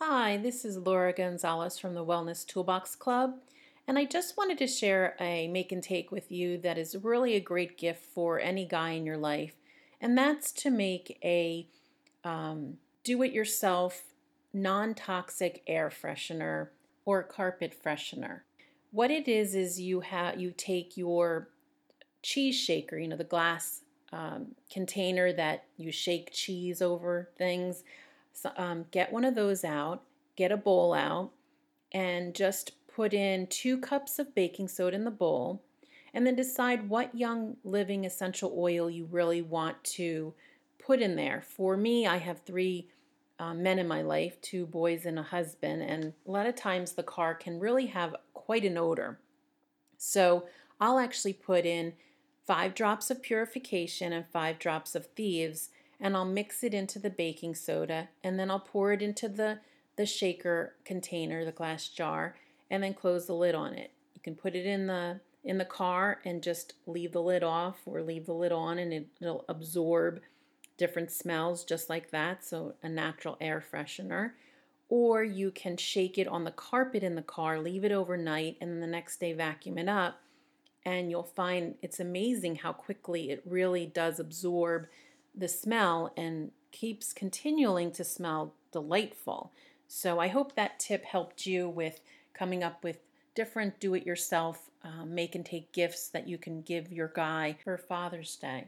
Hi, this is Laura Gonzalez from the Wellness Toolbox Club, and I just wanted to share a make and take with you that is really a great gift for any guy in your life, and that's to make a um, do it yourself non toxic air freshener or carpet freshener. What it is is you have you take your cheese shaker, you know, the glass um, container that you shake cheese over things. So, um, get one of those out get a bowl out and just put in two cups of baking soda in the bowl and then decide what young living essential oil you really want to put in there. For me, I have three uh, men in my life two boys and a husband, and a lot of times the car can really have quite an odor. So I'll actually put in five drops of purification and five drops of thieves, and I'll mix it into the baking soda, and then I'll pour it into the the shaker container, the glass jar, and then close the lid on it. You can put it in the in the car and just leave the lid off or leave the lid on and it, will absorb different smells just like that, so a natural air freshener. Or you can shake it on the carpet in the car, leave it overnight, and then the next day vacuum it up. And you'll find it's amazing how quickly it really does absorb the smell and keeps continuing to smell delightful. So I hope that tip helped you with coming up with different do it yourself um, make and take gifts that you can give your guy for Father's Day.